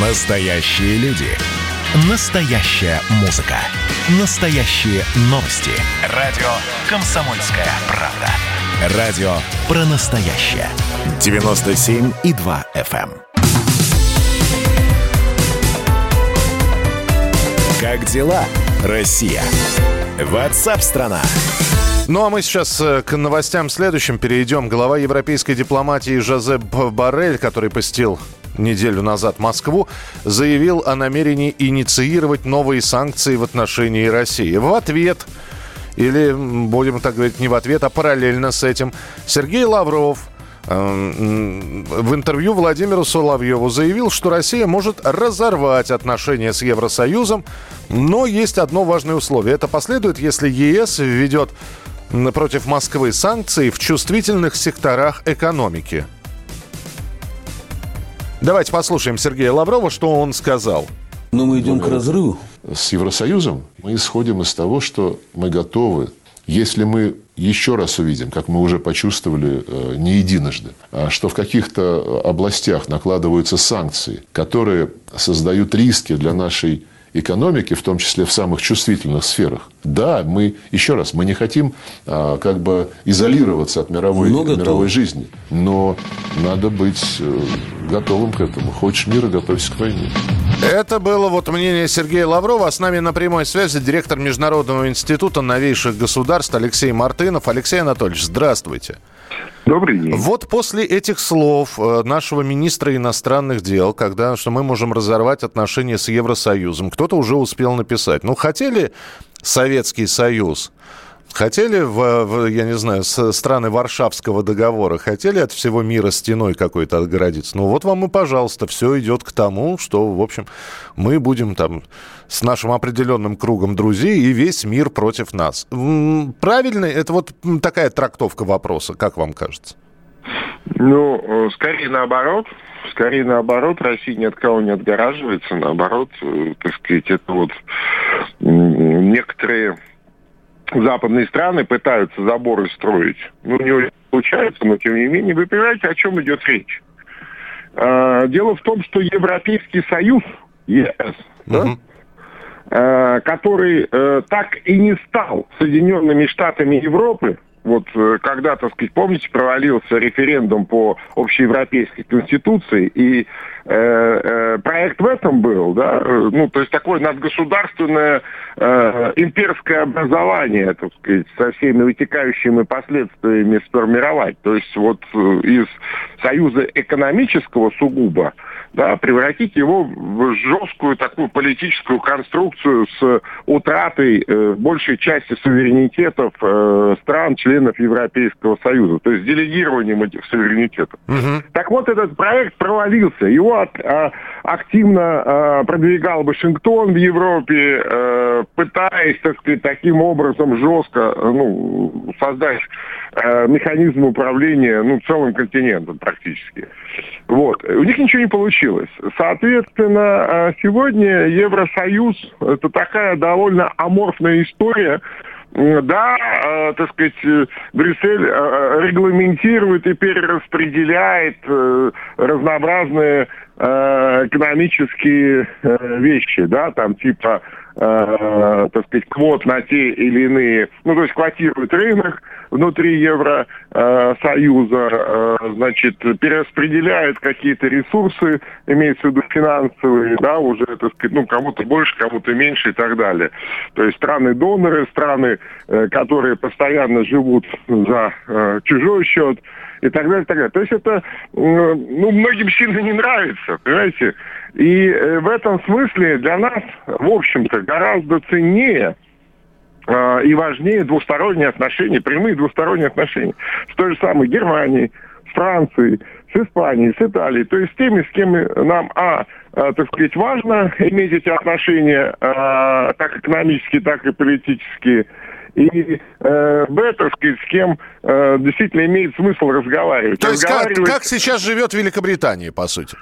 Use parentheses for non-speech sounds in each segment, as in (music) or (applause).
Настоящие люди. Настоящая музыка. Настоящие новости. Радио «Комсомольская правда». Радио про настоящее. 97,2 FM. эм. Как дела, Россия? Ватсап-страна! Ну а мы сейчас э, к новостям следующим перейдем. Глава европейской дипломатии Жозеп Барель, который посетил неделю назад Москву, заявил о намерении инициировать новые санкции в отношении России. В ответ, или, будем так говорить, не в ответ, а параллельно с этим, Сергей Лавров эм, в интервью Владимиру Соловьеву заявил, что Россия может разорвать отношения с Евросоюзом, но есть одно важное условие. Это последует, если ЕС введет против Москвы санкции в чувствительных секторах экономики. Давайте послушаем Сергея Лаврова, что он сказал. Но мы идем к разрыву. с Евросоюзом, мы исходим из того, что мы готовы, если мы еще раз увидим, как мы уже почувствовали э, не единожды, а что в каких-то областях накладываются санкции, которые создают риски для нашей экономики, в том числе в самых чувствительных сферах. Да, мы, еще раз, мы не хотим а, как бы изолироваться от мировой, Но готовы. мировой жизни, но надо быть э, готовым к этому. Хочешь мира, готовься к войне. Это было вот мнение Сергея Лаврова. А с нами на прямой связи директор Международного института новейших государств Алексей Мартынов. Алексей Анатольевич, здравствуйте. Добрый день. Вот после этих слов э, нашего министра иностранных дел, когда что мы можем разорвать отношения с Евросоюзом, кто-то уже успел написать. Ну, хотели Советский Союз, хотели, в, в, я не знаю, с- страны Варшавского договора, хотели от всего мира стеной какой-то отгородиться. Ну, вот вам и, пожалуйста, все идет к тому, что, в общем, мы будем там с нашим определенным кругом друзей и весь мир против нас. Правильно? Это вот такая трактовка вопроса, как вам кажется? Ну, э, скорее наоборот. Скорее наоборот, Россия ни от кого не отгораживается. Наоборот, э, так сказать, это вот некоторые западные страны пытаются заборы строить. Ну, не очень получается, но тем не менее. Вы понимаете, о чем идет речь? А, Дело в том, что Европейский Союз, ЕС, да, Мгм. э, который э, так и не стал Соединенными Штатами Европы, вот э, когда, так сказать, помните, провалился референдум по общеевропейской конституции, и проект в этом был, да, э, ну, то есть такое надгосударственное э, имперское образование, так сказать, со всеми вытекающими последствиями сформировать. То есть вот э, из союза экономического сугубо, да, превратить его в жесткую такую политическую конструкцию с утратой э, большей части суверенитетов э, стран, членов Европейского Союза, то есть делегированием этих суверенитетов. Так вот, этот проект провалился. Его а, активно а, продвигал Вашингтон в Европе, э, пытаясь, так сказать, таким образом жестко э, ну, создать э, механизм управления ну, целым континентом практически. Вот. У них ничего не получилось. Соответственно, сегодня Евросоюз – это такая довольно аморфная история, Да, э, так сказать, Брюссель регламентирует и перераспределяет разнообразные экономические э, вещи, да, там типа, э, так сказать, квот на те или иные, ну, то есть квотирует рынок внутри Евросоюза, э, значит, перераспределяет какие-то ресурсы, имеется в виду финансовые, да, уже, так сказать, ну, кому-то больше, кому-то меньше и так далее. То есть страны-доноры, страны, э, которые постоянно живут за э, чужой счет и так далее, и так далее. То есть это, ну, многим сильно не нравится, понимаете? И э, в этом смысле для нас, в общем-то, гораздо ценнее э, и важнее двусторонние отношения, прямые двусторонние отношения с той же самой Германией, с Францией, с Испанией, с Италией, то есть с теми, с кем нам, а, э, так сказать, важно иметь эти отношения, э, как экономические, так и политические, и э, б, так сказать, с кем э, действительно имеет смысл разговаривать. То есть как, как сейчас живет Великобритания, по сути?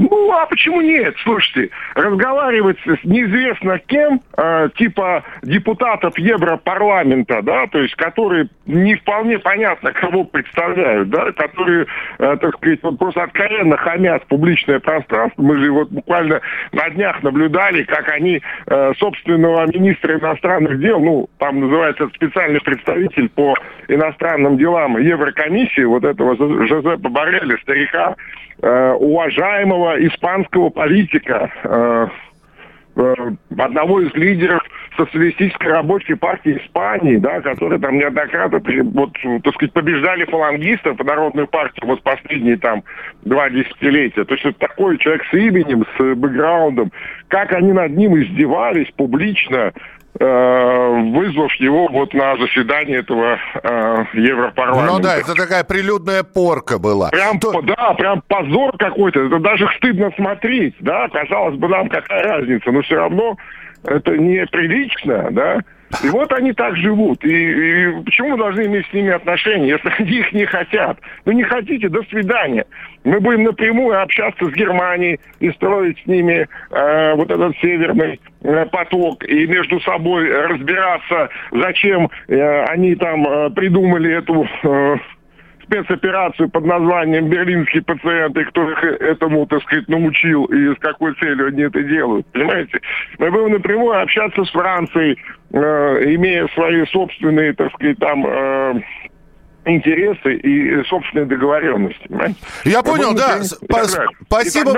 Ну, а почему нет? Слушайте, разговаривать с неизвестно кем, э, типа депутатов Европарламента, да, то есть которые не вполне понятно, кого представляют, да, которые, э, так сказать, вот просто откровенно хамят публичное пространство. Мы же вот буквально на днях наблюдали, как они э, собственного министра иностранных дел, ну, там называется специальный представитель по иностранным делам Еврокомиссии, вот этого Жозепа Барреля, старика, Э, уважаемого испанского политика, э, э, одного из лидеров социалистической рабочей партии Испании, да, которые там неоднократно вот, так сказать, побеждали фалангистов по народную партию вот последние там два десятилетия. То есть такой человек с именем, с бэкграундом, как они над ним издевались публично, вызвав его вот на заседание этого э, Европарламента. Ну да, это такая прилюдная порка была. Прям, То... да, прям позор какой-то. Это даже стыдно смотреть, да. Казалось бы, нам какая разница, но все равно это неприлично, да. И вот они так живут. И, и почему мы должны иметь с ними отношения, если они их не хотят? Ну не хотите, до свидания. Мы будем напрямую общаться с Германией и строить с ними э, вот этот северный э, поток и между собой разбираться, зачем э, они там э, придумали эту э, спецоперацию под названием «Берлинский пациент», и кто их этому, так сказать, научил, и с какой целью они это делают. Понимаете? Мы будем напрямую общаться с Францией, э, имея свои собственные, так сказать, там... Э, интересы и собственные договоренности. Понимаете? Я понял, да. Спасибо,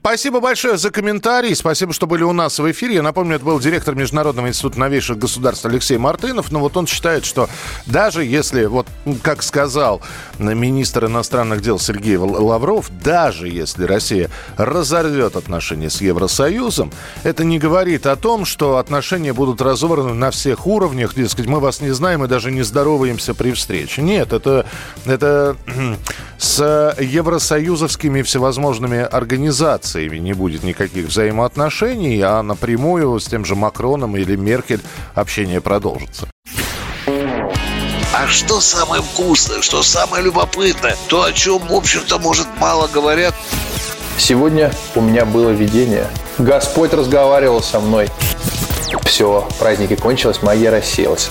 спасибо большое за комментарий. Спасибо, что были у нас в эфире. Я напомню, это был директор Международного института новейших государств Алексей Мартынов. Но вот он считает, что даже если, вот как сказал министр иностранных дел Сергей Лавров, даже если Россия разорвет отношения с Евросоюзом, это не говорит о том, что отношения будут разорваны на всех уровнях. Дескать, мы вас не знаем и даже не здороваемся при встрече. Нет, это, это (clears throat) с евросоюзовскими всевозможными организациями не будет никаких взаимоотношений, а напрямую с тем же Макроном или Меркель общение продолжится. А что самое вкусное, что самое любопытное, то, о чем, в общем-то, может, мало говорят. Сегодня у меня было видение. Господь разговаривал со мной. Все, праздники кончились, магия рассеялась.